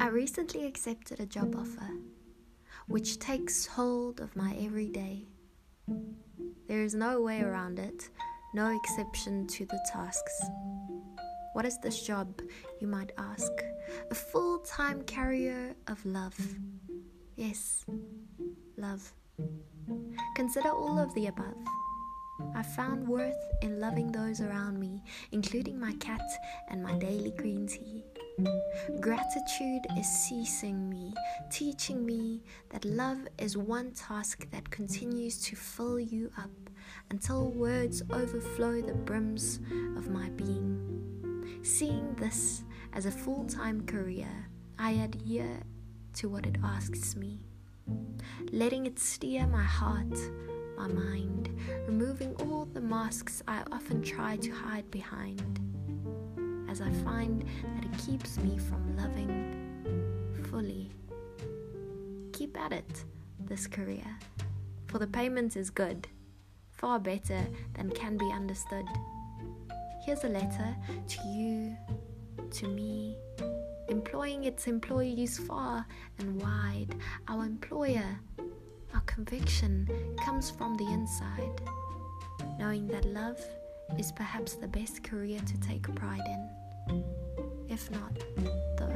I recently accepted a job offer which takes hold of my everyday. There is no way around it, no exception to the tasks. What is this job, you might ask? A full time carrier of love. Yes, love. Consider all of the above. I found worth in loving those around me, including my cat and my daily green tea. Gratitude is ceasing me, teaching me that love is one task that continues to fill you up until words overflow the brims of my being. Seeing this as a full time career, I adhere to what it asks me, letting it steer my heart, my mind, removing all the masks I often try to hide behind as I find that it keeps me from loving fully. Keep at it, this career, for the payment is good, far better than can be understood. Here's a letter to you, to me, employing its employees far and wide. Our employer, our conviction comes from the inside, knowing that love is perhaps the best career to take pride in. If not the